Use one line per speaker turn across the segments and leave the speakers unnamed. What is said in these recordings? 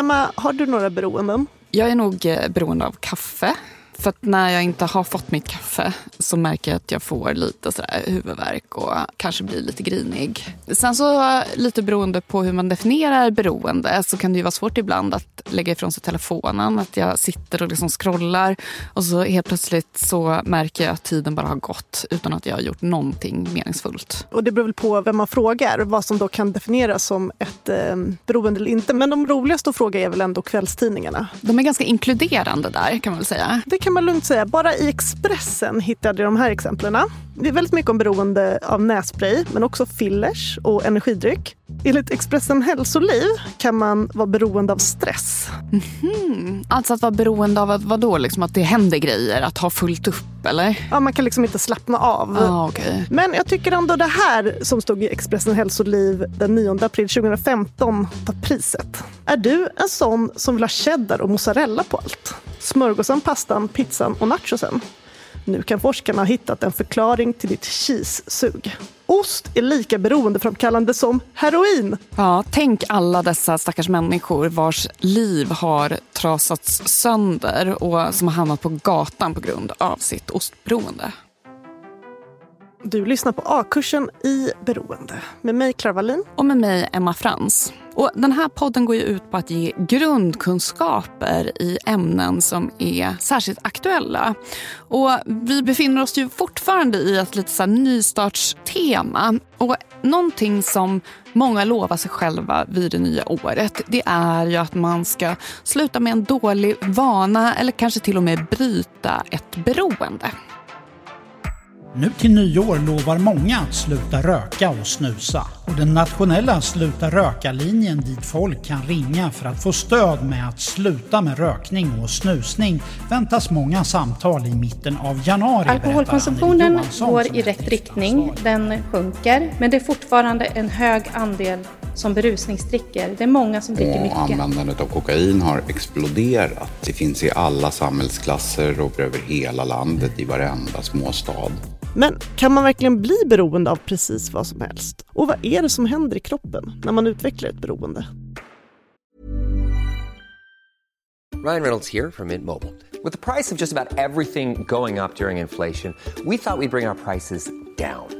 Emma, har du några beroenden?
Jag är nog eh, beroende av kaffe. För att när jag inte har fått mitt kaffe så märker jag att jag får lite sådär huvudvärk och kanske blir lite grinig. Sen så lite beroende på hur man definierar beroende så kan det ju vara svårt ibland att lägga ifrån sig telefonen. Att jag sitter och liksom scrollar och så helt plötsligt så märker jag att tiden bara har gått utan att jag har gjort någonting meningsfullt.
Och det beror väl på vem man frågar vad som då kan definieras som ett eh, beroende eller inte. Men de roligaste att fråga är väl ändå kvällstidningarna.
De är ganska inkluderande där kan man väl säga.
Det kan man lugnt säga. Bara i Expressen hittade jag de här exemplen. Det är väldigt mycket om beroende av nässpray, men också fillers och energidryck. Enligt Expressen Hälsoliv kan man vara beroende av stress.
Mm. Alltså att vara beroende av att, vadå? Liksom att det händer grejer? Att ha fullt upp eller?
Ja, man kan liksom inte slappna av.
Ah, okay.
Men jag tycker ändå det här som stod i Expressen Hälsoliv den 9 april 2015 tar priset. Är du en sån som vill ha cheddar och mozzarella på allt? Smörgåsen, pastan, pizzan och nachosen? Nu kan forskarna ha hittat en förklaring till ditt cheese-sug. Ost är lika beroendeframkallande som heroin.
Ja, tänk alla dessa stackars människor vars liv har trasats sönder och som har hamnat på gatan på grund av sitt ostberoende.
Du lyssnar på A-kursen i beroende med mig, Clara Wallin.
Och med mig, Emma Frans. Och den här podden går ju ut på att ge grundkunskaper i ämnen som är särskilt aktuella. Och vi befinner oss ju fortfarande i ett lite så nystartstema. Och någonting som många lovar sig själva vid det nya året det är ju att man ska sluta med en dålig vana eller kanske till och med bryta ett beroende.
Nu till nyår lovar många att sluta röka och snusa. Och den nationella Sluta röka-linjen dit folk kan ringa för att få stöd med att sluta med rökning och snusning väntas många samtal i mitten av januari.
Alkoholkonsumtionen går i rätt riktning, den sjunker, men det är fortfarande en hög andel som berusningsdricker. Det är många som dricker mycket.
Användandet av kokain har exploderat. Det finns i alla samhällsklasser och över hela landet i varenda småstad.
Men kan man verkligen bli beroende av precis vad som helst? Och vad är det som händer i kroppen när man utvecklar ett beroende?
Ryan Reynolds här från Mint Mobile. Med priset på nästan allt som går upp under inflationen, trodde vi att vi skulle bring våra priser down.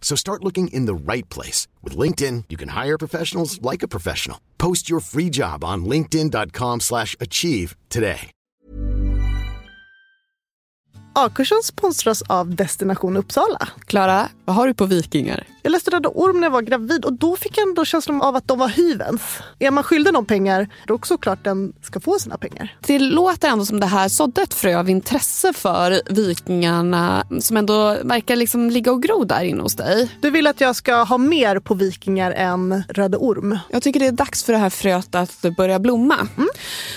So start looking in the right place. With LinkedIn, you can hire professionals like a professional. Post your free job on linkedin.com slash achieve today.
A-kursen sponsras av Destination Uppsala.
Klara, vad har du på vikingar?
Jag läste Röda Orm när jag var gravid och då fick jag ändå känslan av att de var hyvens. Är man skyldig någon pengar, då är det såklart den ska få sina pengar.
Det låter ändå som det här sådde ett frö av intresse för vikingarna som ändå verkar liksom ligga och gro där inne hos dig.
Du vill att jag ska ha mer på vikingar än Röde Orm?
Jag tycker det är dags för det här fröet att börja blomma. Mm.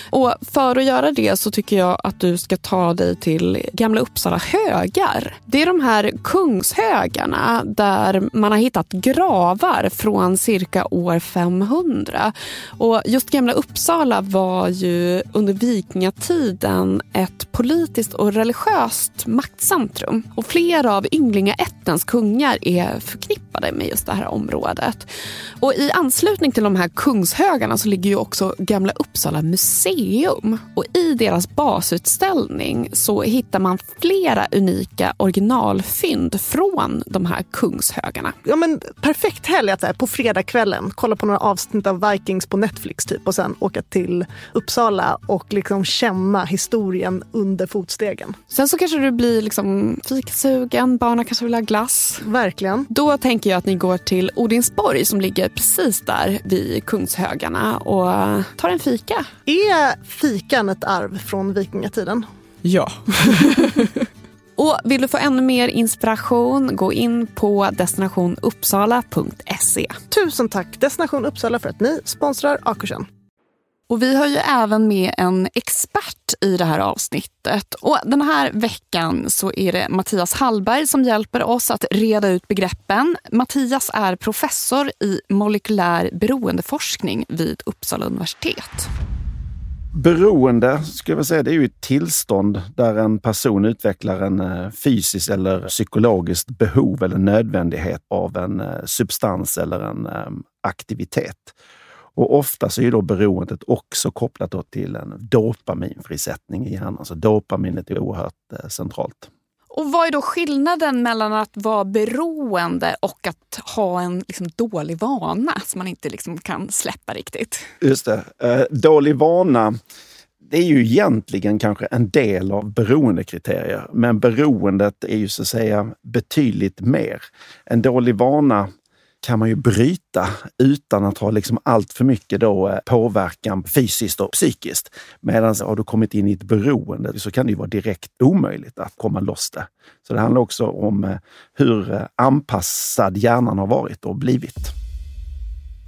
Och för att göra det så tycker jag att du ska ta dig till Gamla Uppsala högar. Det är de här kungshögarna där man har hittat gravar från cirka år 500. Och just Gamla Uppsala var ju under vikingatiden ett politiskt och religiöst maktcentrum. Och flera av ynglingaättens kungar är förknippade med just det här området. Och I anslutning till de här kungshögarna så ligger ju också Gamla Uppsala museum. Och I deras basutställning så hittar man flera unika originalfynd från de här kungshögarna.
Ja, men perfekt helg att här, på fredagskvällen kolla på några avsnitt av Vikings på Netflix typ och sen åka till Uppsala och liksom känna historien under fotstegen.
Sen så kanske du blir liksom fikasugen, barnen kanske vill ha glass.
Verkligen.
Då tänker jag att ni går till Odinsborg som ligger precis där vid Kungshögarna och tar en fika.
Är fikan ett arv från vikingatiden?
Ja. Och vill du få ännu mer inspiration, gå in på destinationuppsala.se.
Tusen tack Destination Uppsala för att ni sponsrar Akursen.
Och vi har ju även med en expert i det här avsnittet. Och Den här veckan så är det Mattias Hallberg som hjälper oss att reda ut begreppen. Mattias är professor i molekylär beroendeforskning vid Uppsala universitet.
Beroende, ska jag säga, det är ju ett tillstånd där en person utvecklar en eh, fysiskt eller psykologiskt behov eller nödvändighet av en eh, substans eller en ehm, aktivitet. Och ofta så är då beroendet också kopplat då till en dopaminfrisättning i hjärnan. Så dopaminet är oerhört eh, centralt.
Och Vad är då skillnaden mellan att vara beroende och att ha en liksom dålig vana som man inte liksom kan släppa riktigt?
Just det. Eh, dålig vana, det är ju egentligen kanske en del av beroendekriterier. Men beroendet är ju så att säga betydligt mer. En dålig vana kan man ju bryta utan att ha liksom allt för mycket då eh, påverkan fysiskt och psykiskt. Medan har du kommit in i ett beroende så kan det ju vara direkt omöjligt att komma loss det. Så det handlar också om eh, hur eh, anpassad hjärnan har varit och blivit.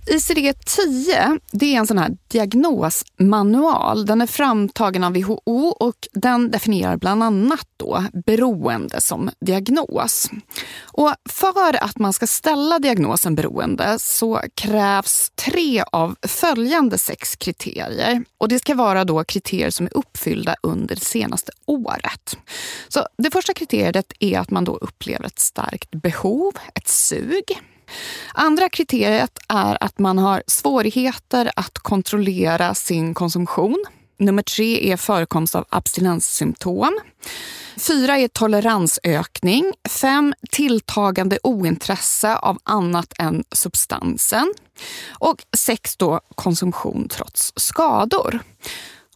ICD-10 det är en sån här diagnosmanual. Den är framtagen av WHO och den definierar bland annat då beroende som diagnos. Och för att man ska ställa diagnosen beroende så krävs tre av följande sex kriterier. Och Det ska vara då kriterier som är uppfyllda under det senaste året. Så Det första kriteriet är att man då upplever ett starkt behov, ett sug. Andra kriteriet är att man har svårigheter att kontrollera sin konsumtion. Nummer tre är förekomst av abstinenssymptom. Fyra är toleransökning. Fem tilltagande ointresse av annat än substansen. Och sex då konsumtion trots skador.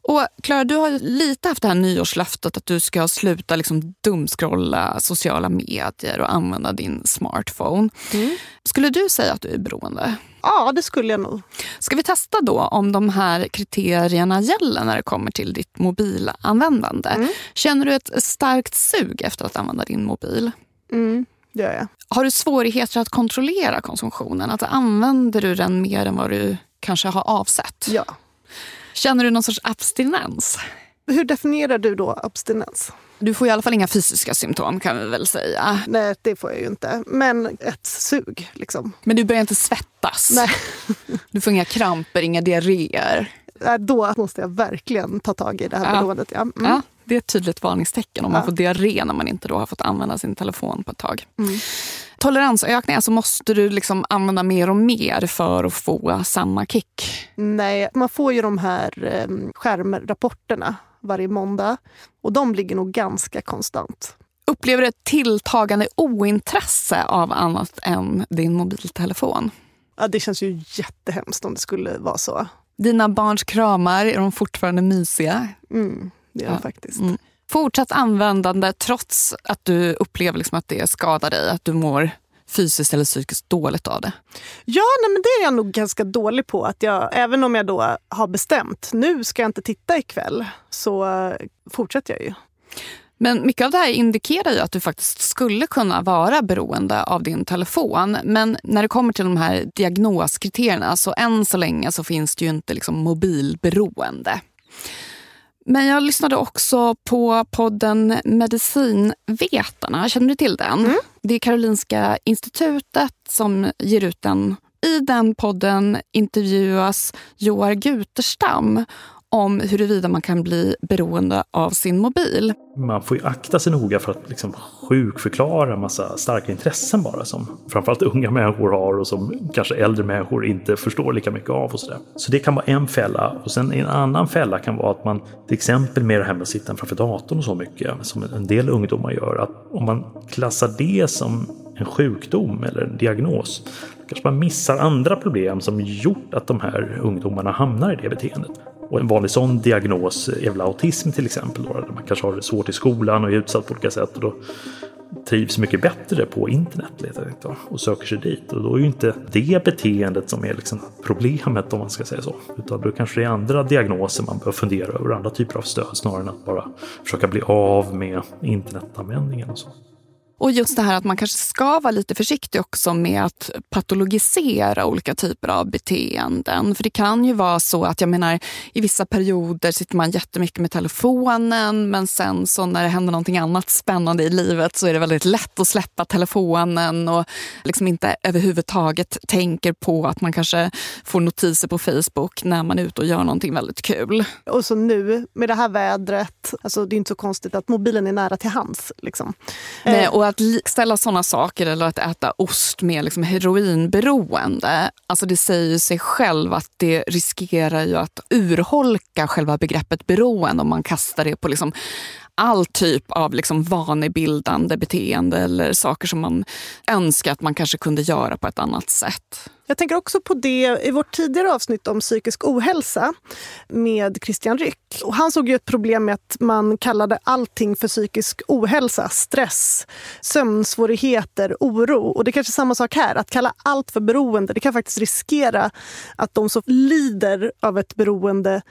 Och Clara, du har lite haft det här nyårslöftet att du ska sluta liksom dumskrolla sociala medier och använda din smartphone. Mm. Skulle du säga att du är beroende?
Ja, det skulle jag nog.
Ska vi testa då om de här kriterierna gäller när det kommer till ditt mobilanvändande? Mm. Känner du ett starkt sug efter att använda din mobil?
Mm, det gör jag.
Har du svårigheter att kontrollera konsumtionen? Att använder du den mer än vad du kanske har avsett?
Ja.
Känner du någon sorts abstinens?
Hur definierar du då abstinens?
Du får i alla fall inga fysiska symptom kan vi väl säga.
Nej, det får jag ju inte. Men ett sug. Liksom.
Men du börjar inte svettas?
Nej.
Du får inga kramper, inga diarréer?
Då måste jag verkligen ta tag i det här ja. beroendet. Ja. Mm.
ja. det är ett tydligt varningstecken om ja. man får diarré när man inte då har fått använda sin telefon på ett tag. Mm. Toleransökning, alltså måste du liksom använda mer och mer för att få samma kick?
Nej, man får ju de här ehm, skärmrapporterna varje måndag och de ligger nog ganska konstant.
Upplever du ett tilltagande ointresse av annat än din mobiltelefon?
Ja, det känns ju jättehemskt om det skulle vara så.
Dina barns kramar, är de fortfarande mysiga?
Mm, det är de ja. faktiskt. Mm
fortsatt användande trots att du upplever liksom att det skadar dig, att du mår fysiskt eller psykiskt dåligt av det?
Ja, nej, men det är jag nog ganska dålig på. Att jag, även om jag då har bestämt nu ska jag inte titta ikväll så fortsätter jag ju.
Men mycket av det här indikerar ju att du faktiskt skulle kunna vara beroende av din telefon. Men när det kommer till de här diagnoskriterierna så än så länge så finns det ju inte liksom mobilberoende. Men jag lyssnade också på podden Medicinvetarna. Känner du till den? Mm. Det är Karolinska institutet som ger ut den. I den podden intervjuas Joar Guterstam om huruvida man kan bli beroende av sin mobil.
Man får ju akta sig noga för att liksom sjukförklara en massa starka intressen bara som framförallt unga människor har och som kanske äldre människor inte förstår lika mycket av. och Så, där. så det kan vara en fälla. Och sen en annan fälla kan vara att man till exempel med det här med att sitta framför datorn och så mycket som en del ungdomar gör. Att om man klassar det som en sjukdom eller en diagnos kanske man missar andra problem som gjort att de här ungdomarna hamnar i det beteendet. Och en vanlig sån diagnos är väl autism till exempel. Då, där man kanske har det svårt i skolan och är utsatt på olika sätt. Och då trivs mycket bättre på internet letar och söker sig dit. Och då är ju inte det beteendet som är liksom problemet om man ska säga så. Utan då kanske det är andra diagnoser man bör fundera över, andra typer av stöd snarare än att bara försöka bli av med internetanvändningen och så.
Och just det här att man kanske ska vara lite försiktig också med att patologisera olika typer av beteenden. För det kan ju vara så att jag menar i vissa perioder sitter man jättemycket med telefonen men sen så när det händer någonting annat spännande i livet så är det väldigt lätt att släppa telefonen och liksom inte överhuvudtaget tänker på att man kanske får notiser på Facebook när man är ute och gör någonting väldigt kul.
Och så nu med det här vädret, alltså det är inte så konstigt att mobilen är nära till hands. Liksom.
Nej, och att likställa sådana saker eller att äta ost med liksom heroinberoende, alltså det säger sig själv att det riskerar ju att urholka själva begreppet beroende om man kastar det på liksom all typ av liksom vanebildande beteende eller saker som man önskar att man kanske kunde göra på ett annat sätt.
Jag tänker också på det i vårt tidigare avsnitt om psykisk ohälsa med Christian Ryck. Och han såg ju ett problem med att man kallade allting för psykisk ohälsa. Stress, sömnsvårigheter, oro. Och det är kanske är samma sak här. Att kalla allt för beroende det kan faktiskt riskera att de som lider av ett beroende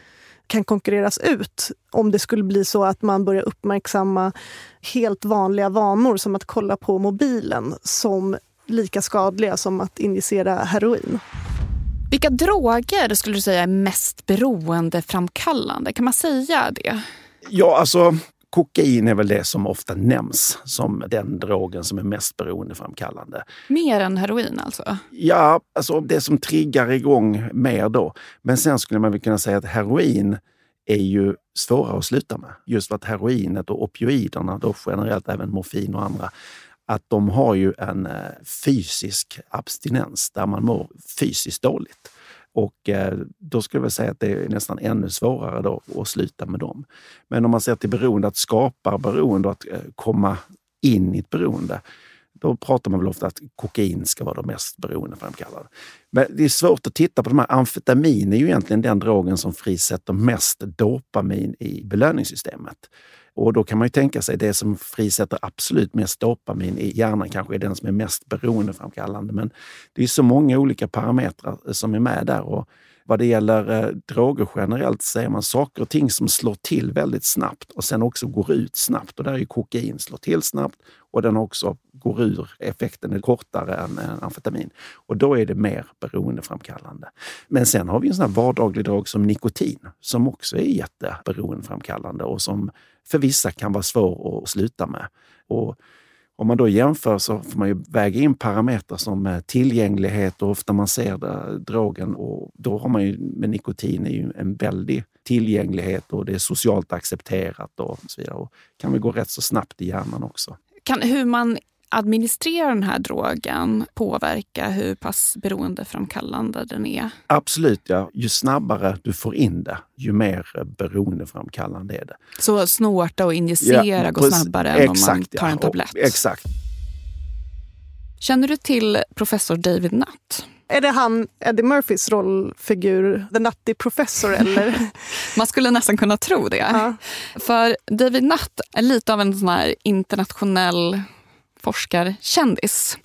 kan konkurreras ut om det skulle bli så att man börjar uppmärksamma helt vanliga vanor som att kolla på mobilen som lika skadliga som att injicera heroin.
Vilka droger skulle du säga är mest beroendeframkallande? Kan man säga det?
Ja, alltså kokain är väl det som ofta nämns som den drogen som är mest beroendeframkallande.
Mer än heroin alltså?
Ja, alltså det som triggar igång mer då. Men sen skulle man väl kunna säga att heroin är ju svårare att sluta med. Just för att heroinet och opioiderna, då generellt även morfin och andra, att de har ju en eh, fysisk abstinens där man mår fysiskt dåligt. Och eh, då skulle jag säga att det är nästan ännu svårare då att sluta med dem. Men om man ser till beroende, att skapa beroende och att eh, komma in i ett beroende, då pratar man väl ofta att kokain ska vara det mest beroendeframkallande. Men det är svårt att titta på de här. Amfetamin är ju egentligen den drogen som frisätter mest dopamin i belöningssystemet. Och då kan man ju tänka sig det som frisätter absolut mest dopamin i hjärnan kanske är den som är mest beroendeframkallande. Men det är så många olika parametrar eh, som är med där. Och vad det gäller eh, droger generellt så är man saker och ting som slår till väldigt snabbt och sen också går ut snabbt. Och där är ju kokain slår till snabbt och den har också går ur. Effekten är kortare än, än amfetamin och då är det mer beroendeframkallande. Men sen har vi en sån här vardaglig drog som nikotin som också är jätteberoendeframkallande och som för vissa kan vara svår att sluta med. Och om man då jämför så får man ju väga in parametrar som eh, tillgänglighet och ofta man ser det, drogen och då har man ju med nikotin är ju en väldig tillgänglighet och det är socialt accepterat och så vidare. Och kan vi gå rätt så snabbt i hjärnan också.
Kan, hur man administrera den här drogen påverka hur pass beroendeframkallande den är?
Absolut, ja. Ju snabbare du får in det, ju mer beroendeframkallande är det.
Så snorta och injicera ja, går snabbare än exakt, om man tar en tablett?
Ja, exakt.
Känner du till professor David Nutt?
Är det han, Eddie Murphys rollfigur, The Nutty Professor? Eller?
Man skulle nästan kunna tro det. Ja. För David Nutt är lite av en sån här internationell forskarkändis.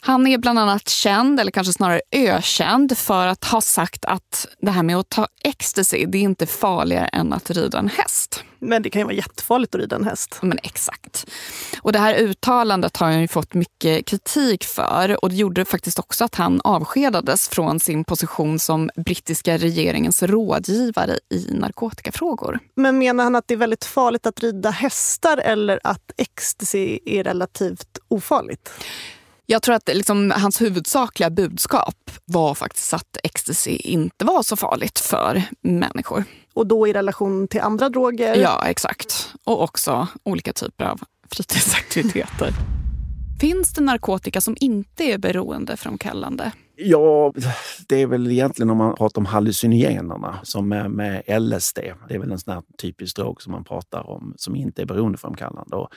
Han är bland annat känd, eller kanske snarare ökänd, för att ha sagt att det här med att ta ecstasy, det är inte farligare än att rida en häst.
Men det kan ju vara jättefarligt att rida en häst.
Men exakt. Och det här uttalandet har han fått mycket kritik för och det gjorde faktiskt också att han avskedades från sin position som brittiska regeringens rådgivare i narkotikafrågor.
Men menar han att det är väldigt farligt att rida hästar eller att ecstasy är relativt ofarligt?
Jag tror att liksom, hans huvudsakliga budskap var faktiskt att ecstasy inte var så farligt för människor.
Och då i relation till andra droger?
Ja, exakt. Och också olika typer av fritidsaktiviteter. Finns det narkotika som inte är beroendeframkallande?
Ja, det är väl egentligen om man pratar om hallucinogenerna som är med LSD. Det är väl en sån här typisk drog som man pratar om som inte är beroendeframkallande. Och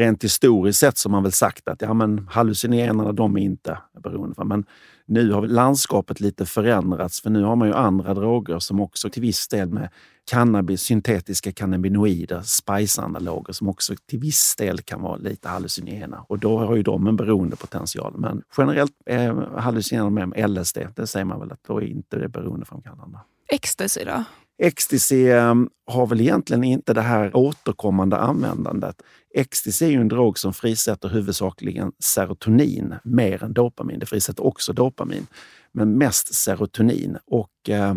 rent historiskt sett så har man väl sagt att ja, men hallucinogenerna de är inte beroende. Men nu har landskapet lite förändrats för nu har man ju andra droger som också till viss del med cannabis, syntetiska cannabinoider, spice-analoger som också till viss del kan vara lite hallucinogena. Och då har ju de en beroendepotential. Men generellt är hallucinogener med LSD, det säger man väl att då är inte det beroendeframkallande.
Ecstasy då?
Ecstasy ehm, har väl egentligen inte det här återkommande användandet. Ecstasy är ju en drog som frisätter huvudsakligen serotonin mer än dopamin. Det frisätter också dopamin, men mest serotonin. Och eh,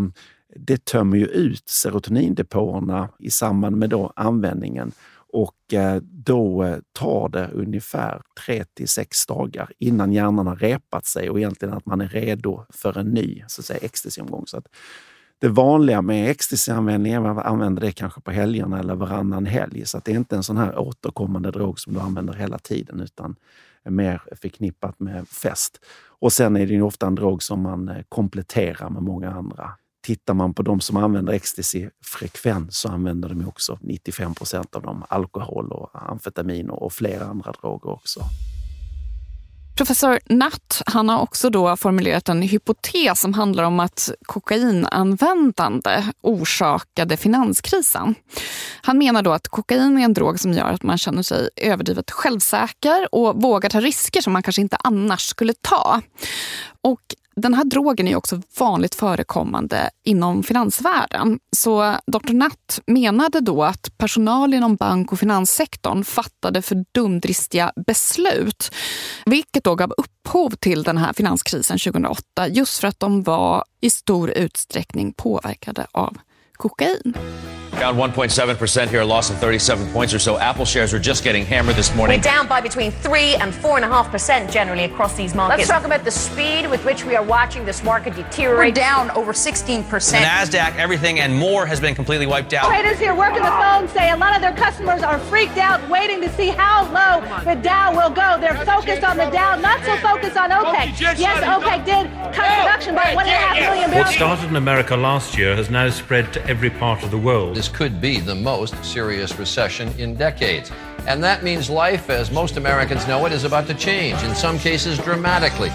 det tömmer ju ut serotonindepåerna i samband med då användningen och eh, då eh, tar det ungefär 3 till 6 dagar innan hjärnan har repat sig och egentligen att man är redo för en ny så att säga, ecstasy-omgång. Så att det vanliga med ecstasy-användning är att man använder det kanske på helgerna eller varannan helg. Så att det är inte en sån här återkommande drog som du använder hela tiden utan är mer förknippat med fest. Och sen är det ju ofta en drog som man eh, kompletterar med många andra. Tittar man på de som använder ecstasy frekvent så använder de också 95 procent av dem alkohol och amfetamin och flera andra droger också.
Professor Natt han har också då formulerat en hypotes som handlar om att kokainanvändande orsakade finanskrisen. Han menar då att kokain är en drog som gör att man känner sig överdrivet självsäker och vågar ta risker som man kanske inte annars skulle ta. Och den här drogen är också vanligt förekommande inom finansvärlden. Så Dr. Natt menade då att personal inom bank och finanssektorn fattade för dumdristiga beslut. Vilket då gav upphov till den här finanskrisen 2008 just för att de var i stor utsträckning påverkade av kokain.
Down 1.7% here, a loss of 37 points or so. Apple shares are just getting hammered this morning.
We're down by between 3 and 4.5% generally across these markets.
Let's talk about the speed with which we are watching this market deteriorate.
We're down over 16%.
The NASDAQ, everything and more has been completely wiped out.
Traders here working the phone say a lot of their customers are freaked out, waiting to see how low the Dow will go. They're focused on the Dow, not so focused on OPEC. Yes, OPEC did cut production by 1.5 million barrels.
What started in America last year has now spread to every part of the world.
This could be the most serious recession in decades. And that means life, as most Americans know it, is about to change, in some cases dramatically.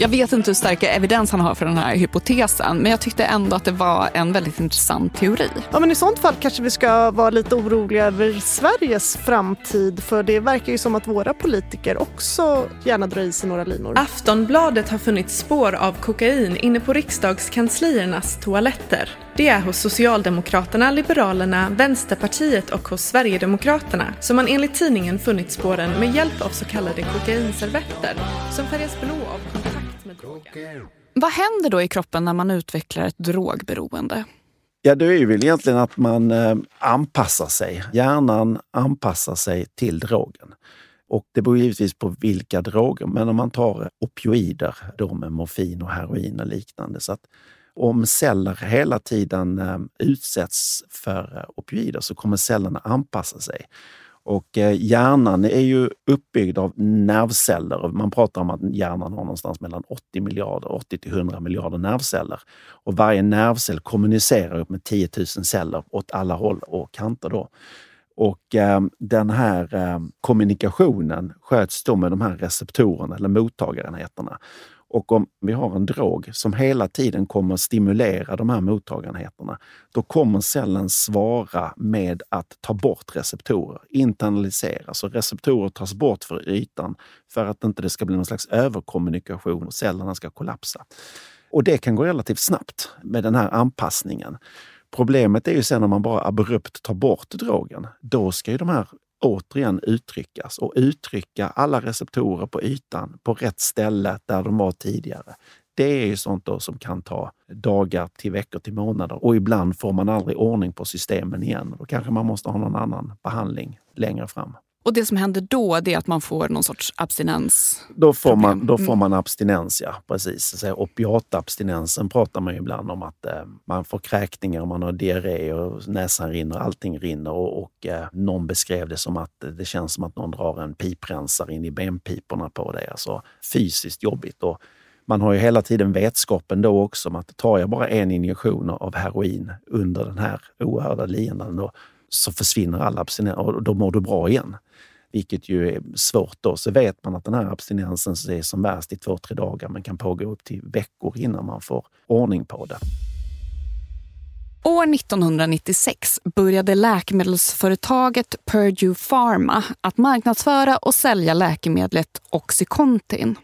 Jag vet inte hur stark evidens han har för den här hypotesen, men jag tyckte ändå att det var en väldigt intressant teori.
Ja, men I sånt fall kanske vi ska vara lite oroliga över Sveriges framtid, för det verkar ju som att våra politiker också gärna drar i sig några linor.
Aftonbladet har funnit spår av kokain inne på riksdagskansliernas toaletter. Det är hos Socialdemokraterna, Liberalerna, Vänsterpartiet och hos Sverigedemokraterna som man enligt tidningen funnit spåren med hjälp av så kallade kokainservetter som färgas blå av
vad händer då i kroppen när man utvecklar ett drogberoende?
Ja, det är ju väl egentligen att man eh, anpassar sig. Hjärnan anpassar sig till drogen. Och det beror givetvis på vilka droger, men om man tar opioider, då med morfin och heroin och liknande. Så att om celler hela tiden eh, utsätts för eh, opioider så kommer cellerna anpassa sig. Och eh, hjärnan är ju uppbyggd av nervceller. Man pratar om att hjärnan har någonstans mellan 80 miljarder, 80 till 100 miljarder nervceller. Och varje nervcell kommunicerar upp med 10 000 celler åt alla håll och kanter. Då. Och eh, den här eh, kommunikationen sköts då med de här receptorerna eller mottagarenheterna. Och om vi har en drog som hela tiden kommer stimulera de här mottagarenheterna, då kommer cellen svara med att ta bort receptorer, internalisera. Så receptorer tas bort för ytan för att inte det ska bli någon slags överkommunikation och cellerna ska kollapsa. Och det kan gå relativt snabbt med den här anpassningen. Problemet är ju sen om man bara abrupt tar bort drogen. Då ska ju de här återigen uttryckas och uttrycka alla receptorer på ytan på rätt ställe där de var tidigare. Det är ju sånt då som kan ta dagar till veckor till månader och ibland får man aldrig ordning på systemen igen. Då kanske man måste ha någon annan behandling längre fram.
Och det som händer då det är att man får någon sorts abstinens?
Då får man, då får mm. man abstinens, ja. Precis. Opiatabstinensen pratar man ju ibland om att eh, man får kräkningar, man har diarré och näsan rinner, allting rinner. Och, och eh, någon beskrev det som att det känns som att någon drar en piprensare in i benpiporna på dig. Alltså fysiskt jobbigt. Och man har ju hela tiden vetskapen då också om att tar jag bara en injektion av heroin under den här oerhörda lidandet, då så försvinner all abstinens och då mår du bra igen vilket ju är svårt då. Så vet man att den här abstinensen är som värst i två, tre dagar men kan pågå upp till veckor innan man får ordning på det.
År 1996 började läkemedelsföretaget Purdue Pharma att marknadsföra och sälja läkemedlet Oxycontin.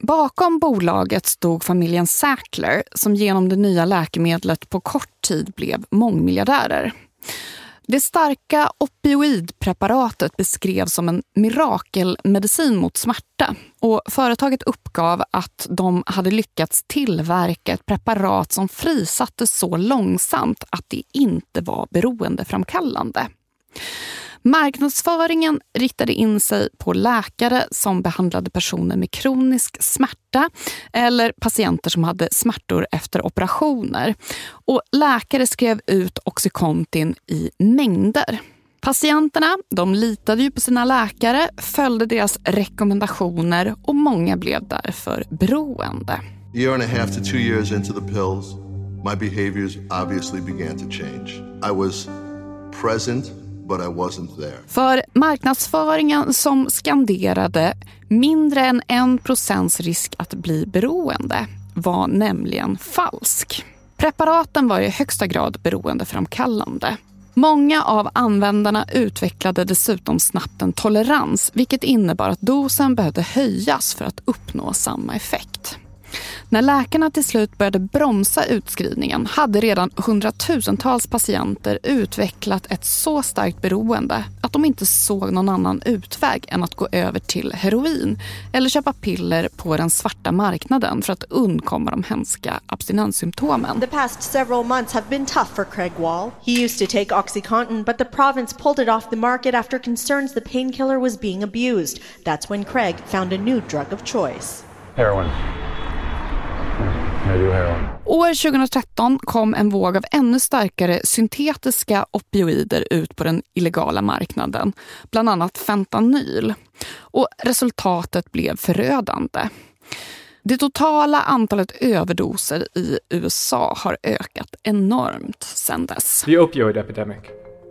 Bakom bolaget stod familjen Sackler som genom det nya läkemedlet på kort tid blev mångmiljardärer. Det starka opioidpreparatet beskrevs som en mirakelmedicin mot smärta och företaget uppgav att de hade lyckats tillverka ett preparat som frisattes så långsamt att det inte var beroendeframkallande. Marknadsföringen riktade in sig på läkare som behandlade personer med kronisk smärta eller patienter som hade smärtor efter operationer. Och läkare skrev ut Oxycontin i mängder. Patienterna de litade ju på sina läkare, följde deras rekommendationer och många blev därför beroende. A
year and a half to two years into the pills, my behaviors obviously began to change. I was present but I wasn't there.
För marknadsföringen som skanderade mindre än en procents risk att bli beroende var nämligen falsk. Preparaten var i högsta grad beroendeframkallande. Många av användarna utvecklade dessutom snabbt en tolerans vilket innebar att dosen behövde höjas för att uppnå samma effekt. När läkarna till slut började bromsa utskrivningen hade redan hundratusentals patienter utvecklat ett så starkt beroende att de inte såg någon annan utväg än att gå över till heroin eller köpa piller på den svarta marknaden för att undkomma de hemska abstinenssymptomen.
The past several months have been tough for Craig Wall. He used to take Oxycontin but the province pulled it off the market after concerns the painkiller was being abused. That's when Craig found a new drug of choice.
Heroin.
År 2013 kom en våg av ännu starkare syntetiska opioider ut på den illegala marknaden, bland annat fentanyl. Och resultatet blev förödande. Det totala antalet överdoser i USA har ökat enormt sedan dess.
The opioid epidemic.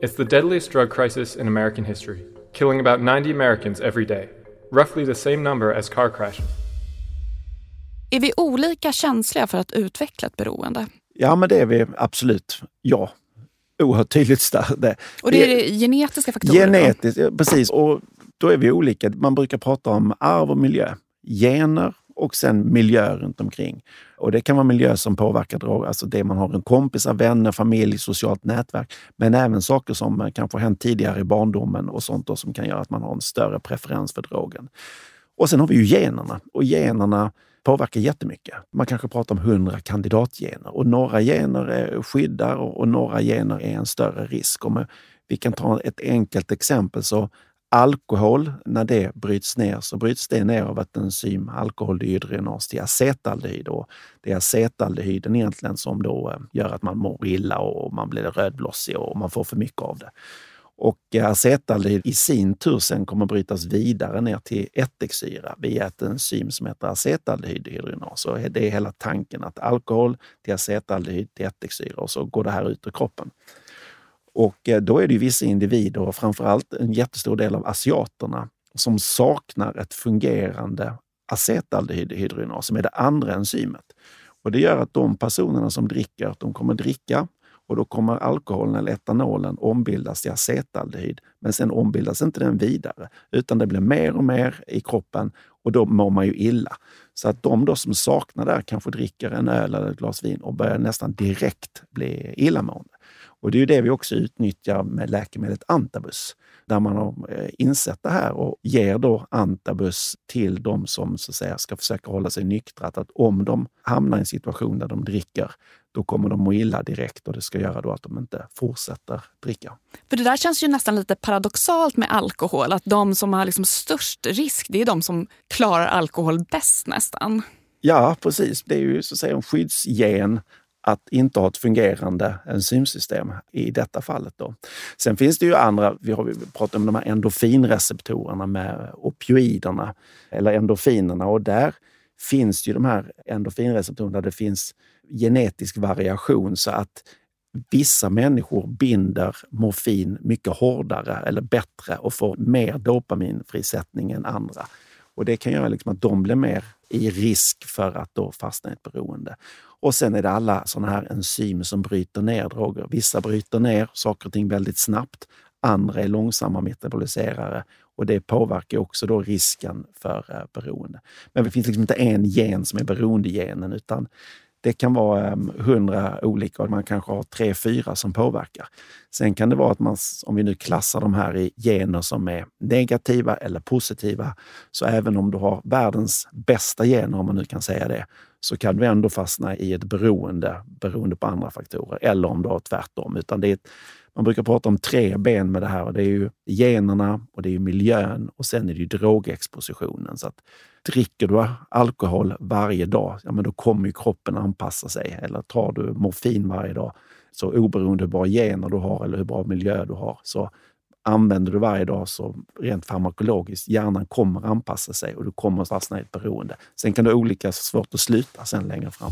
It's the deadliest drug crisis in American history, killing about 90 Americans every day, roughly the same number as car crashes.
Är vi olika känsliga för att utveckla ett beroende?
Ja, men det är vi absolut. Ja, oerhört tydligt där.
Och det är det genetiska faktorer?
Genetiskt, ja, precis. Och då är vi olika. Man brukar prata om arv och miljö. Gener och sen miljö runt omkring. Och det kan vara miljö som påverkar droger, alltså det man har en kompisar, vänner, familj, socialt nätverk. Men även saker som kanske har hänt tidigare i barndomen och sånt då, som kan göra att man har en större preferens för drogen. Och sen har vi ju generna. Och generna påverkar jättemycket. Man kanske pratar om hundra kandidatgener och några gener skyddar och några gener är en större risk. Om vi kan ta ett enkelt exempel så alkohol, när det bryts ner så bryts det ner av ett enzym, alkoholdehydrogenas till acetaldehyd. Och det är acetaldehyden egentligen som då eh, gör att man mår illa och man blir rödblossig och man får för mycket av det. Och eh, acetaldehyd i sin tur sen kommer brytas vidare ner till ättiksyra via ett enzym som heter acetaldehyddehydrogenas. Det är hela tanken att alkohol till acetaldehyd till ättiksyra och så går det här ut ur kroppen. Och eh, då är det vissa individer, och framförallt en jättestor del av asiaterna, som saknar ett fungerande acetaldehydrogenas som är det andra enzymet. Och det gör att de personerna som dricker, de kommer dricka och då kommer alkoholen eller etanolen ombildas till acetaldehyd. Men sen ombildas inte den vidare, utan det blir mer och mer i kroppen och då mår man ju illa. Så att de då som saknar det kanske dricker en öl eller ett glas vin och börjar nästan direkt bli illamående. Och det är ju det vi också utnyttjar med läkemedlet Antabus, där man har eh, insett det här och ger då Antabus till de som så att säga, ska försöka hålla sig nyktra. Att om de hamnar i en situation där de dricker, då kommer de må illa direkt och det ska göra då att de inte fortsätter dricka.
För det där känns ju nästan lite paradoxalt med alkohol, att de som har liksom störst risk, det är de som klarar alkohol bäst nästan.
Ja, precis. Det är ju så att säga en skyddsgen att inte ha ett fungerande enzymsystem i detta fallet. Då. Sen finns det ju andra, vi har pratat om de här endorfinreceptorerna med opioiderna eller endorfinerna och där finns ju de här endorfinreceptorerna där det finns genetisk variation så att vissa människor binder morfin mycket hårdare eller bättre och får mer dopaminfrisättning än andra. Och det kan göra liksom att de blir mer i risk för att då fastna i ett beroende. Och sen är det alla sådana här enzym som bryter ner droger. Vissa bryter ner saker och ting väldigt snabbt. Andra är långsamma metaboliserare och det påverkar också då risken för eh, beroende. Men det finns liksom inte en gen som är beroendegenen utan det kan vara ehm, hundra olika och man kanske har tre, fyra som påverkar. Sen kan det vara att man, om vi nu klassar de här i gener som är negativa eller positiva, så även om du har världens bästa gener, om man nu kan säga det, så kan du ändå fastna i ett beroende beroende på andra faktorer. Eller om du har tvärtom. Utan det är ett, man brukar prata om tre ben med det här och det är ju generna och det är miljön och sen är det ju drogexpositionen. Så att dricker du alkohol varje dag, ja men då kommer ju kroppen anpassa sig. Eller tar du morfin varje dag, så oberoende hur bra gener du har eller hur bra miljö du har, så använder du varje dag så rent farmakologiskt, hjärnan kommer anpassa sig och du kommer fastna i ett beroende. Sen kan du ha olika svårt att sluta sen längre fram.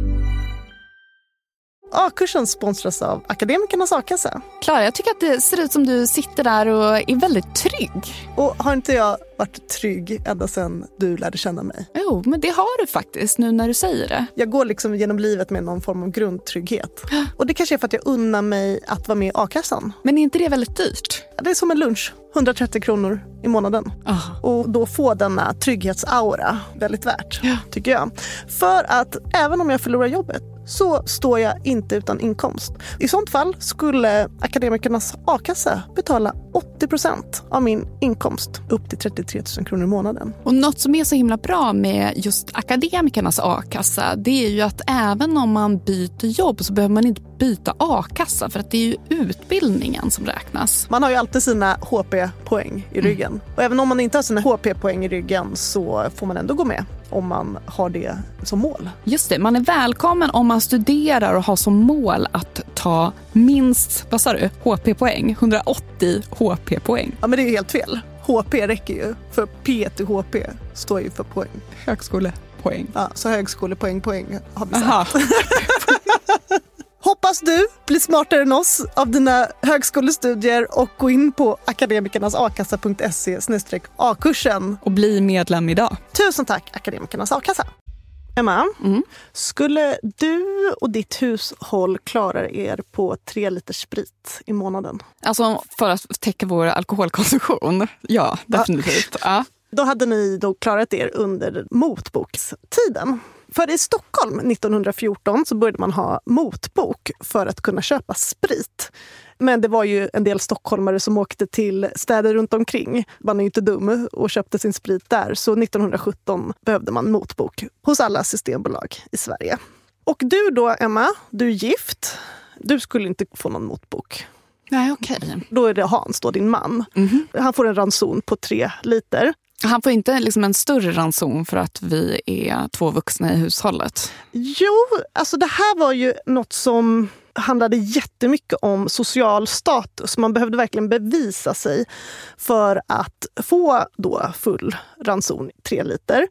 A-kursen sponsras av Akademikernas a-kassa.
Klara, jag tycker att det ser ut som du sitter där och är väldigt trygg.
Och har inte jag varit trygg ända sedan du lärde känna mig?
Jo, men det har du faktiskt nu när du säger det.
Jag går liksom genom livet med någon form av grundtrygghet. Och det kanske är för att jag unnar mig att vara med i a-kassan.
Men är inte det väldigt dyrt?
Det är som en lunch. 130 kronor i månaden.
Oh.
Och då få denna trygghetsaura väldigt värt, ja. tycker jag. För att även om jag förlorar jobbet så står jag inte utan inkomst. I sånt fall skulle Akademikernas a-kassa betala 80 procent av min inkomst upp till 33 000 kronor i månaden.
Och något som är så himla bra med just Akademikernas a-kassa det är ju att även om man byter jobb så behöver man inte byta a-kassa för att det är ju utbildningen som räknas.
Man har ju alltid sina HP-poäng i ryggen. Mm. Och även om man inte har sina HP-poäng i ryggen så får man ändå gå med om man har det som mål.
Just det, man är välkommen om man studerar och har som mål att ta minst, vad sa du, HP-poäng? 180 HP-poäng.
Ja men det är helt fel. HP räcker ju. För P till HP står ju för poäng.
Högskolepoäng.
Ja, så högskolepoäng, poäng har vi sagt. Hoppas du blir smartare än oss av dina högskolestudier och gå in på akademikernasakassa.se a-kursen.
Och bli medlem idag.
Tusen tack Akademikernas a-kassa. Emma, mm. skulle du och ditt hushåll klara er på tre liter sprit i månaden?
Alltså för att täcka vår alkoholkonsumtion? Ja, definitivt. Ja.
Då hade ni då klarat er under motbokstiden. För i Stockholm 1914 så började man ha motbok för att kunna köpa sprit. Men det var ju en del stockholmare som åkte till städer runt omkring. Man är ju inte dum och köpte sin sprit där. Så 1917 behövde man motbok hos alla systembolag i Sverige. Och du då, Emma, du är gift. Du skulle inte få någon motbok.
Nej, okej. Okay.
Då är det Hans, då, din man. Mm -hmm. Han får en ranson på tre liter.
Han får inte liksom en större ranson för att vi är två vuxna i hushållet?
Jo, alltså det här var ju något som handlade jättemycket om social status. Man behövde verkligen bevisa sig för att få då full ranson, tre liter.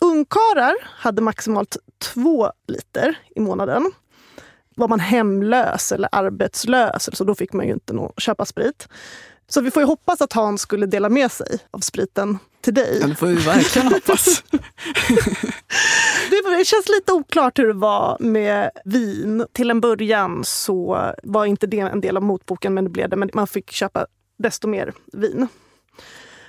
Ungkarlar hade maximalt två liter i månaden. Var man hemlös eller arbetslös, så då fick man ju inte köpa sprit. Så vi får ju hoppas att Hans skulle dela med sig av spriten till dig.
Ja, det får vi verkligen hoppas.
det känns lite oklart hur det var med vin. Till en början så var inte det en del av motboken, men det blev det. Men man fick köpa desto mer vin.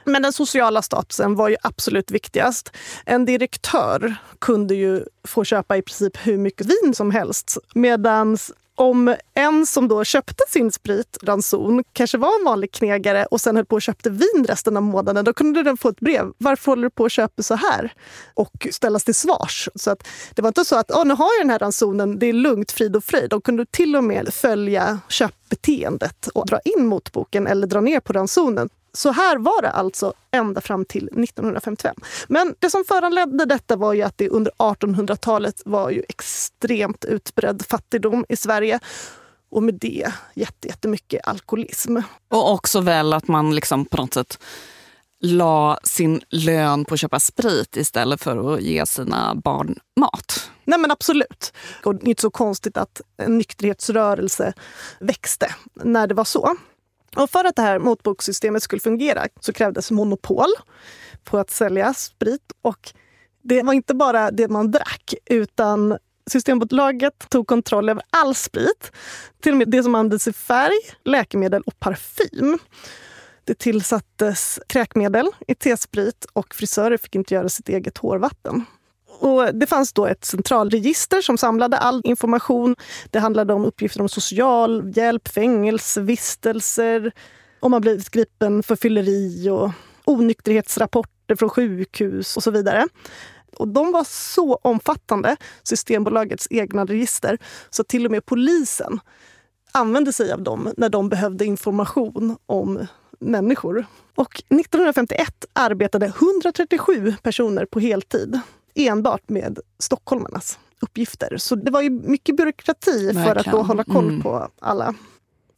Men den sociala statusen var ju absolut viktigast. En direktör kunde ju få köpa i princip hur mycket vin som helst. Medan om en som då köpte sin sprit, ranson, kanske var en vanlig knegare och sen höll på och köpte vin resten av månaden, då kunde den få ett brev. Varför håller du på och köper så här? Och ställas till svars. Så att, det var inte så att oh, nu har jag den här ransonen, det är lugnt, frid och fröjd. De kunde till och med följa köpbeteendet och dra in motboken eller dra ner på ransonen. Så här var det alltså ända fram till 1955. Men det som föranledde detta var ju att det under 1800-talet var ju extremt utbredd fattigdom i Sverige. Och med det jättemycket alkoholism.
Och också väl att man liksom på något sätt la sin lön på att köpa sprit istället för att ge sina barn mat.
Nej men absolut. Och det är inte så konstigt att en nykterhetsrörelse växte när det var så. Och för att det här motbokssystemet skulle fungera så krävdes monopol på att sälja sprit. Och det var inte bara det man drack, utan Systembolaget tog kontroll över all sprit. Till och med det som användes i färg, läkemedel och parfym. Det tillsattes kräkmedel i T-sprit och frisörer fick inte göra sitt eget hårvatten. Och det fanns då ett centralregister som samlade all information. Det handlade om uppgifter om socialhjälp, fängelsevistelser, om man blivit gripen för fylleri och onykterhetsrapporter från sjukhus och så vidare. Och de var så omfattande, Systembolagets egna register, så till och med polisen använde sig av dem när de behövde information om människor. Och 1951 arbetade 137 personer på heltid enbart med stockholmarnas uppgifter. Så det var ju mycket byråkrati Verkligen. för att då hålla koll mm. på alla.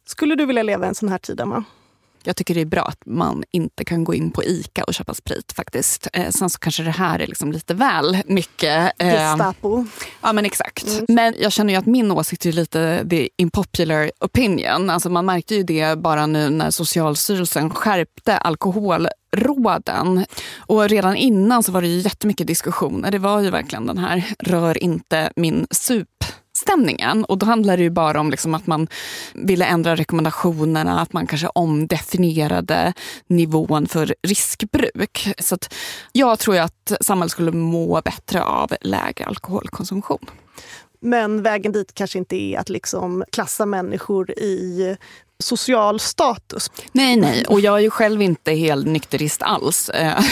Skulle du vilja leva i en sån här tid, Emma?
Jag tycker det är bra att man inte kan gå in på ICA och köpa sprit faktiskt. Eh, sen så kanske det här är liksom lite väl mycket.
Eh, Gestapo.
Ja men exakt. Mm. Men jag känner ju att min åsikt är lite the impopular opinion. Alltså man märkte ju det bara nu när Socialstyrelsen skärpte råden. Och redan innan så var det ju jättemycket diskussioner. Det var ju verkligen den här rör inte min sup stämningen. Och då handlar det ju bara om liksom att man ville ändra rekommendationerna, att man kanske omdefinierade nivån för riskbruk. Så jag tror att samhället skulle må bättre av lägre alkoholkonsumtion.
Men vägen dit kanske inte är att liksom klassa människor i social status.
Nej, nej. Och jag är ju själv inte helt nykterist alls. Eh,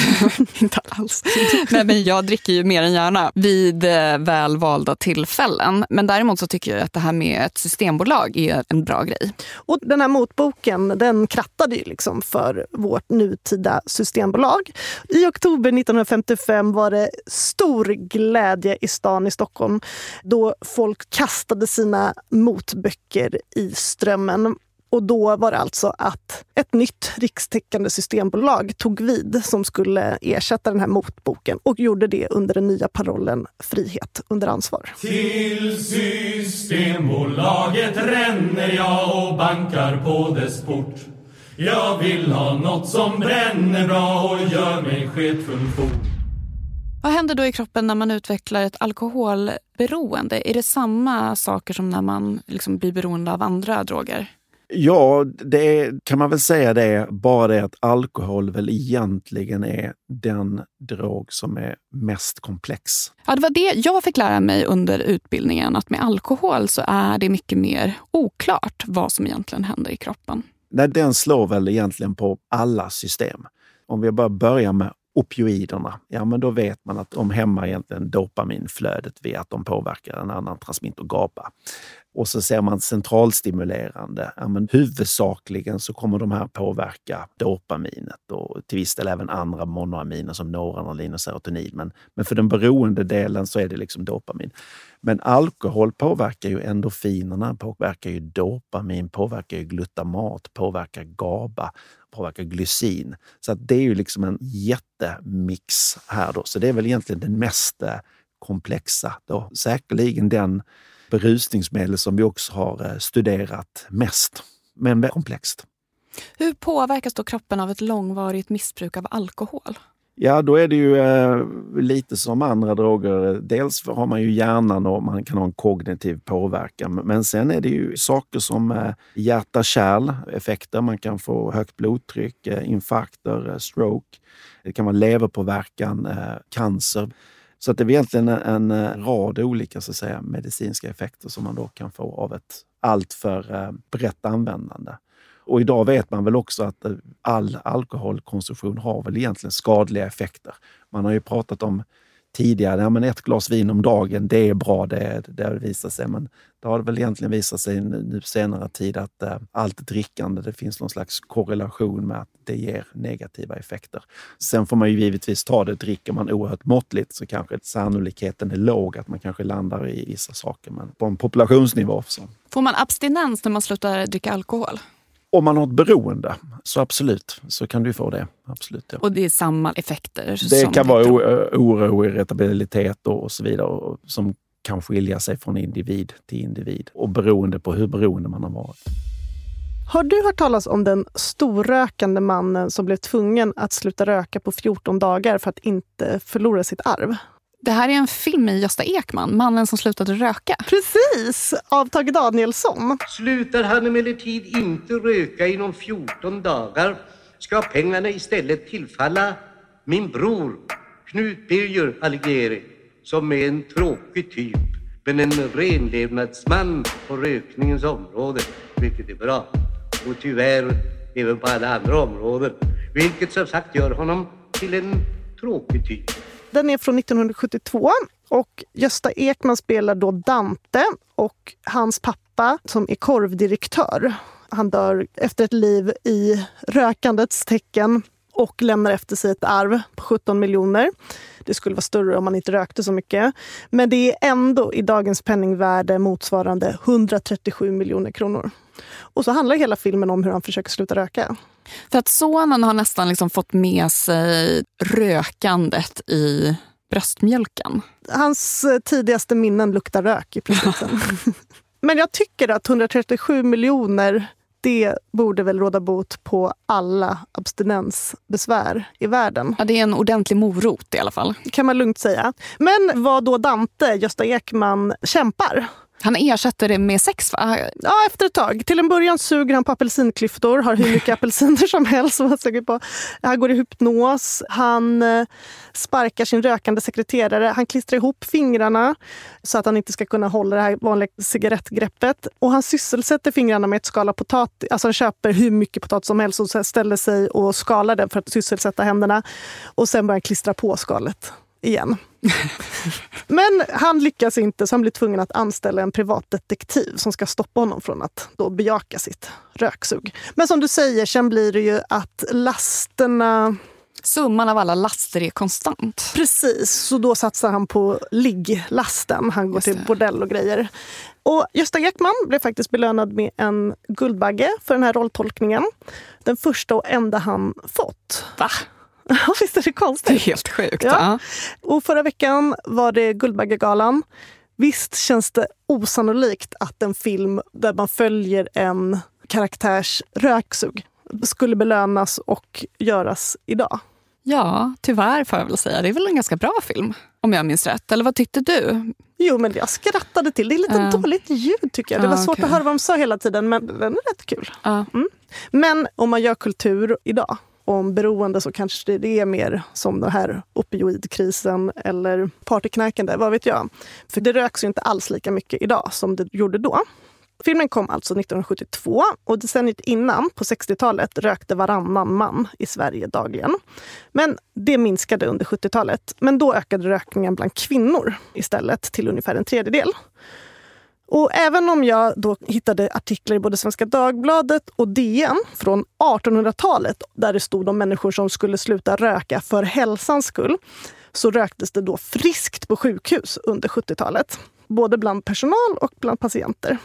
inte alls. nej, men jag dricker ju mer än gärna vid eh, välvalda tillfällen. Men däremot så tycker jag att det här med ett systembolag är en bra grej.
Och den här motboken den krattade ju liksom för vårt nutida systembolag. I oktober 1955 var det stor glädje i stan i Stockholm då folk kastade sina motböcker i strömmen. Och då var det alltså att ett nytt rikstäckande systembolag tog vid som skulle ersätta den här motboken och gjorde det under den nya parollen Frihet under ansvar.
Till Systembolaget ränner jag och bankar på dess port. Jag vill ha något som bränner bra och gör mig sketfull fort.
Vad händer då i kroppen när man utvecklar ett alkoholberoende? Är det samma saker som när man liksom blir beroende av andra droger?
Ja, det kan man väl säga det. Bara det att alkohol väl egentligen är den drog som är mest komplex.
Ja, det var det jag fick lära mig under utbildningen. Att med alkohol så är det mycket mer oklart vad som egentligen händer i kroppen.
Nej, den slår väl egentligen på alla system. Om vi bara börjar med opioiderna, ja men då vet man att de hämmar egentligen dopaminflödet via att de påverkar en annan transmitter, GABA. Och så ser man centralstimulerande. Ja, men huvudsakligen så kommer de här påverka dopaminet och till viss del även andra monoaminer som noradrenalin och serotonin. Men, men för den beroende delen så är det liksom dopamin. Men alkohol påverkar ju endorfinerna, påverkar ju dopamin, påverkar ju glutamat, påverkar GABA, påverkar glycin. Så att det är ju liksom en jättemix här då. Så det är väl egentligen den mest komplexa. Då. Säkerligen den berusningsmedel som vi också har eh, studerat mest, men väldigt komplext.
Hur påverkas då kroppen av ett långvarigt missbruk av alkohol?
Ja, då är det ju eh, lite som andra droger. Dels har man ju hjärnan och man kan ha en kognitiv påverkan. Men sen är det ju saker som eh, hjärta-kärl-effekter. Man kan få högt blodtryck, eh, infarkter, eh, stroke. Det kan vara leverpåverkan, eh, cancer. Så att det är egentligen en, en rad olika så att säga, medicinska effekter som man då kan få av ett alltför eh, brett användande. Och idag vet man väl också att eh, all alkoholkonsumtion har väl egentligen skadliga effekter. Man har ju pratat om tidigare, ja, men ett glas vin om dagen, det är bra, det, det har visat sig. Men det har väl egentligen visat sig nu senare tid att eh, allt drickande, det finns någon slags korrelation med att det ger negativa effekter. Sen får man ju givetvis ta det, dricker man oerhört måttligt så kanske sannolikheten är låg att man kanske landar i vissa saker. Men på en populationsnivå. Så.
Får man abstinens när man slutar dricka alkohol?
Om man har ett beroende, så absolut, så kan du få det. Absolut, ja.
Och det är samma effekter?
Det kan vara oro, irritabilitet och så vidare och, som kan skilja sig från individ till individ och beroende på hur beroende man har varit.
Har du hört talas om den storrökande mannen som blev tvungen att sluta röka på 14 dagar för att inte förlora sitt arv?
Det här är en film med Gösta Ekman, Mannen som slutade röka.
Precis! Av Tage Danielsson.
Slutar han emellertid inte röka inom 14 dagar ska pengarna istället tillfalla min bror Knut Birger Alighieri som är en tråkig typ men en renlevnadsman på rökningens område, vilket är bra. Och tyvärr även på alla andra områden, vilket som sagt gör honom till en tråkig typ.
Den är från 1972 och Gösta Ekman spelar då Dante och hans pappa som är korvdirektör. Han dör efter ett liv i rökandets tecken och lämnar efter sig ett arv på 17 miljoner. Det skulle vara större om man inte rökte så mycket. Men det är ändå i dagens penningvärde motsvarande 137 miljoner kronor. Och så handlar hela filmen om hur han försöker sluta röka.
För att sonen har nästan liksom fått med sig rökandet i bröstmjölken.
Hans eh, tidigaste minnen luktar rök i princip. Men jag tycker att 137 miljoner det borde väl råda bot på alla abstinensbesvär i världen.
Ja, det är en ordentlig morot i alla fall.
kan man lugnt säga. Men vad då Dante, Gösta Ekman, kämpar
Han ersätter det med sex va?
Ja, efter ett tag. Till en början suger han på apelsinklyftor, har hur mycket apelsiner som helst. Som han, suger på. han går i hypnos, han eh, sparkar sin rökande sekreterare, han klistrar ihop fingrarna så att han inte ska kunna hålla det här vanliga cigarettgreppet. Och han sysselsätter fingrarna med att skala potatis. Alltså han köper hur mycket potatis som helst och ställer sig och skalar den för att sysselsätta händerna. Och sen börjar han klistra på skalet igen. Men han lyckas inte så han blir tvungen att anställa en privatdetektiv som ska stoppa honom från att då bejaka sitt röksug. Men som du säger, sen blir det ju att lasterna
Summan av alla laster är konstant.
Precis, så då satsar han på ligglasten. Han går till bordell och grejer. Och Gösta Ekman blev faktiskt belönad med en Guldbagge för den här rolltolkningen. Den första och enda han fått.
Va?
Visst är det konstigt?
Det är helt sjukt.
Ja. Och förra veckan var det Guldbaggegalan. Visst känns det osannolikt att en film där man följer en karaktärs röksug skulle belönas och göras idag?
Ja, tyvärr får jag väl säga. Det är väl en ganska bra film, om jag minns rätt. Eller vad tyckte du?
Jo, men jag skrattade till. Det är lite
Ja.
dåligt ljud tycker jag. Det var svårt
okej.
att höra vad de sa hela tiden, men den är rätt kul. Mm. Men om man gör kultur idag om beroende så kanske det är mer som den här opioidkrisen eller partyknarkande, vad vet jag. För det röks ju inte alls lika mycket idag som det gjorde då. Filmen kom alltså 1972 och decenniet innan, på 60-talet, rökte varannan man i Sverige dagligen. Men det minskade under 70-talet. Men då ökade rökningen bland kvinnor istället till ungefär en tredjedel. Och även om jag då hittade artiklar i både Svenska Dagbladet och DN från 1800-talet där det stod om människor som skulle sluta röka för hälsans skull, så röktes det då friskt på sjukhus under 70-talet. Både bland personal och bland patienter.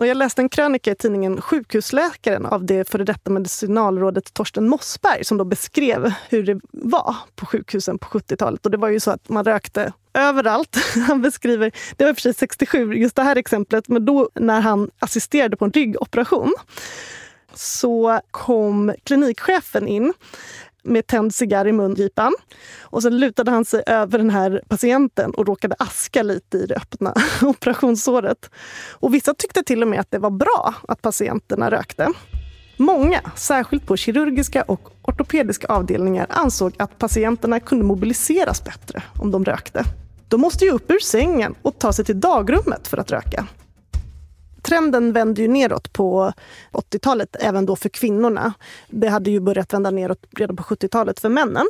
Och jag läste en krönika i tidningen Sjukhusläkaren av det före detta medicinalrådet Torsten Mossberg som då beskrev hur det var på sjukhusen på 70-talet. Och det var ju så att man rökte överallt. Han beskriver, det var i och för sig 67, just det här exemplet, men då när han assisterade på en ryggoperation så kom klinikchefen in med tänd cigarr i mungipan. Och sen lutade han sig över den här patienten och råkade aska lite i det öppna operationssåret. Och vissa tyckte till och med att det var bra att patienterna rökte. Många, särskilt på kirurgiska och ortopediska avdelningar, ansåg att patienterna kunde mobiliseras bättre om de rökte. De måste ju upp ur sängen och ta sig till dagrummet för att röka. Trenden vände ju neråt på 80-talet, även då för kvinnorna. Det hade ju börjat vända neråt redan på 70-talet för männen.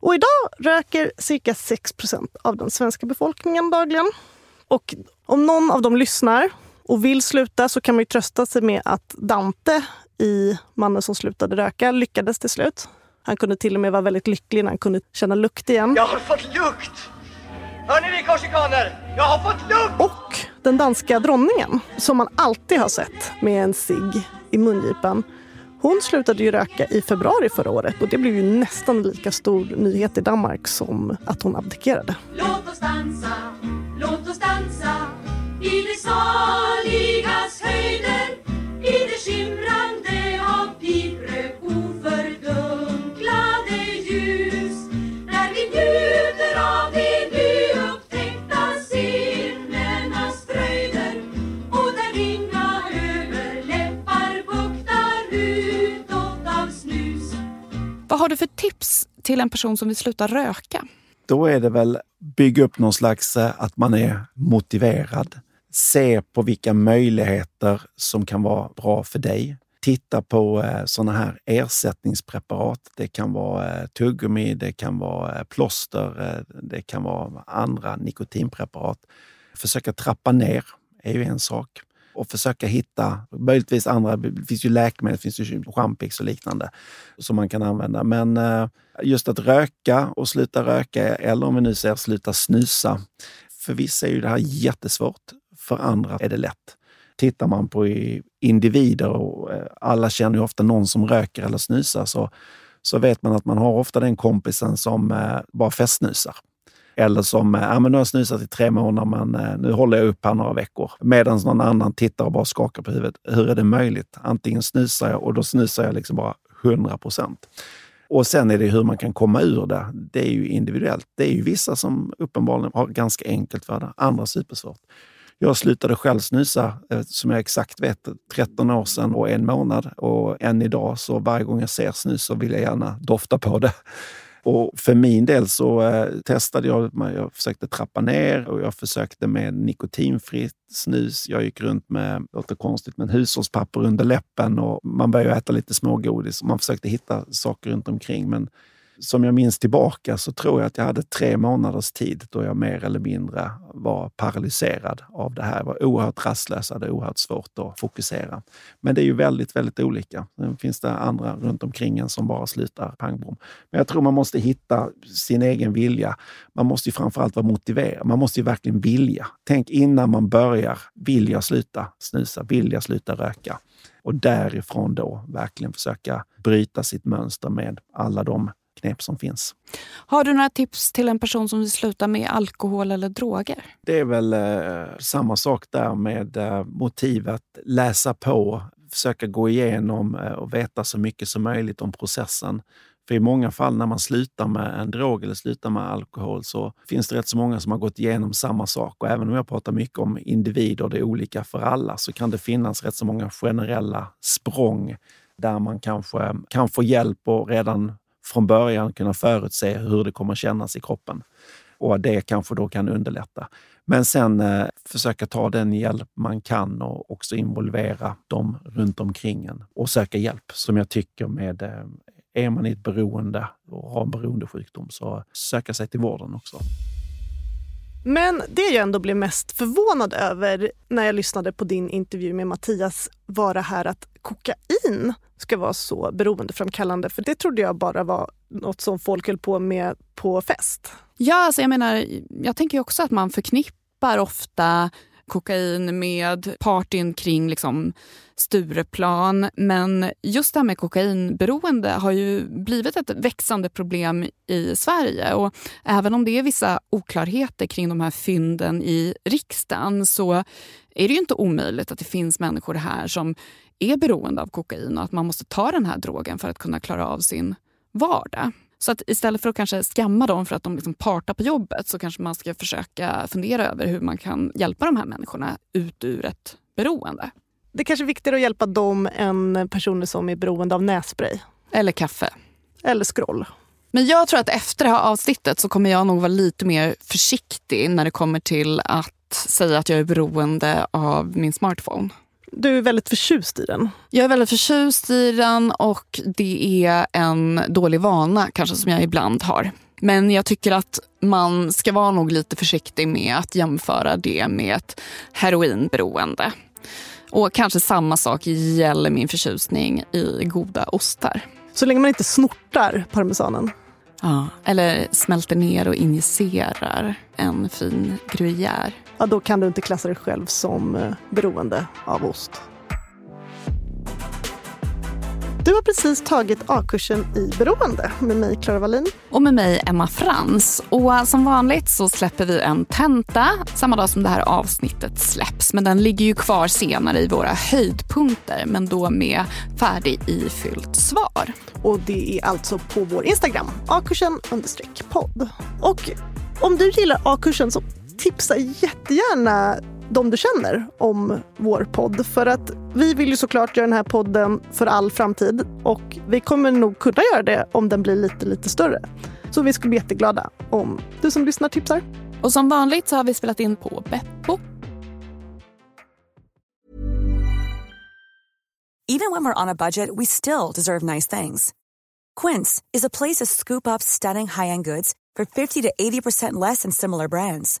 Och idag röker cirka 6% av den svenska befolkningen dagligen. Och om någon av dem lyssnar och vill sluta så kan man ju trösta sig med att Dante i Mannen som slutade röka lyckades till slut. Han kunde till och med vara väldigt lycklig när han kunde känna lukt igen.
Jag har fått lukt! Hör ni vi korsikaner? Jag har fått lukt!
Och den danska dronningen, som man alltid har sett med en cigg i mungipan. Hon slutade ju röka i februari förra året och det blev ju nästan lika stor nyhet i Danmark som att hon abdikerade.
Låt oss dansa, låt oss dansa i det saligas höjder i det skimrande av piprök ofördunklade
till en person som vill sluta röka?
Då är det väl bygga upp någon slags eh, att man är motiverad. Se på vilka möjligheter som kan vara bra för dig. Titta på eh, sådana här ersättningspreparat. Det kan vara eh, tuggummi, det kan vara plåster, det kan vara andra nikotinpreparat. Försöka trappa ner är ju en sak. Och försöka hitta, möjligtvis andra, det finns ju läkemedel, det finns ju Champix och liknande som man kan använda. Men eh, just att röka och sluta röka, eller om vi nu säger sluta snusa. För vissa är ju det här jättesvårt, för andra är det lätt. Tittar man på individer, och eh, alla känner ju ofta någon som röker eller snusar, så, så vet man att man har ofta den kompisen som eh, bara festsnusar. Eller som, eh, ja men nu har jag snusat i tre månader men nu håller jag upp här några veckor. Medan någon annan tittar och bara skakar på huvudet. Hur är det möjligt? Antingen snusar jag och då snusar jag liksom bara 100 procent. Och sen är det hur man kan komma ur det. Det är ju individuellt. Det är ju vissa som uppenbarligen har ganska enkelt för det, andra supersvårt. Jag slutade själv snusa, eh, som jag exakt vet, 13 år sedan och en månad. Och än idag, så varje gång jag ser snus så vill jag gärna dofta på det. Och för min del så eh, testade jag, jag försökte trappa ner och jag försökte med nikotinfritt snus. Jag gick runt med, låter konstigt, men hushållspapper under läppen och man började äta lite smågodis. Man försökte hitta saker runt omkring. Men som jag minns tillbaka så tror jag att jag hade tre månaders tid då jag mer eller mindre var paralyserad av det här. Jag var oerhört rastlös, hade oerhört svårt att fokusera. Men det är ju väldigt, väldigt olika. Sen finns det andra runt omkring en som bara slutar pang bom. Men jag tror man måste hitta sin egen vilja. Man måste ju framförallt vara motiverad. Man måste ju verkligen vilja. Tänk innan man börjar. Vill jag sluta snusa? Vill jag sluta röka? Och därifrån då verkligen försöka bryta sitt mönster med alla de knep som finns.
Har du några tips till en person som vill sluta med alkohol eller droger?
Det är väl eh, samma sak där med eh, motivet. Läsa på, försöka gå igenom eh, och veta så mycket som möjligt om processen. För i många fall när man slutar med en drog eller slutar med alkohol så finns det rätt så många som har gått igenom samma sak. Och även om jag pratar mycket om individer, det är olika för alla, så kan det finnas rätt så många generella språng där man kanske kan få hjälp och redan från början kunna förutse hur det kommer kännas i kroppen. Och det kanske då kan underlätta. Men sen eh, försöka ta den hjälp man kan och också involvera dem runt omkring en och söka hjälp. Som jag tycker med, eh, är man i ett beroende och har en beroendesjukdom så söka sig till vården också.
Men det jag ändå blev mest förvånad över när jag lyssnade på din intervju med Mattias var det här att kokain ska vara så beroendeframkallande. För det trodde jag bara var något som folk höll på med på fest.
Ja, alltså jag menar, jag tänker också att man förknippar ofta kokain med partyn kring liksom Stureplan. Men just det här med kokainberoende har ju blivit ett växande problem i Sverige. Och även om det är vissa oklarheter kring de här fynden i riksdagen så är det ju inte omöjligt att det finns människor här som är beroende av kokain och att man måste ta den här drogen för att kunna klara av sin vardag. Så att istället för att kanske skamma dem för att de liksom partar på jobbet så kanske man ska försöka fundera över hur man kan hjälpa de här människorna ut ur ett beroende.
Det är kanske är viktigare att hjälpa dem än personer som är beroende av nässpray.
Eller kaffe.
Eller scroll.
Men jag tror att efter det här avsnittet så kommer jag nog vara lite mer försiktig när det kommer till att säga att jag är beroende av min smartphone.
Du är väldigt förtjust i den.
Jag är väldigt förtjust i den och det är en dålig vana kanske som jag ibland har. Men jag tycker att man ska vara nog lite försiktig med att jämföra det med ett heroinberoende. Och kanske samma sak gäller min förtjusning i goda ostar.
Så länge man inte snortar parmesanen?
Ja, eller smälter ner och injicerar en fin gruyère.
Ja, då kan du inte klassa dig själv som eh, beroende av ost. Du har precis tagit A-kursen i beroende med mig, Clara Wallin.
Och med mig, Emma Frans. Och som vanligt så släpper vi en tenta samma dag som det här avsnittet släpps. Men den ligger ju kvar senare i våra höjdpunkter, men då med färdig ifyllt svar.
Och det är alltså på vår Instagram, A-kursen podd. Och om du gillar A-kursen så tipsa jättegärna de du känner om vår podd. För att vi vill ju såklart göra den här podden för all framtid och vi kommer nog kunna göra det om den blir lite, lite större. Så vi skulle bli jätteglada om du som lyssnar tipsar.
Och som vanligt så har vi spelat in på Beppo.
Even when we're on a budget we still deserve nice things. Quince is a place to scoop up stunning high-end goods for 50 to 80% less than similar brands.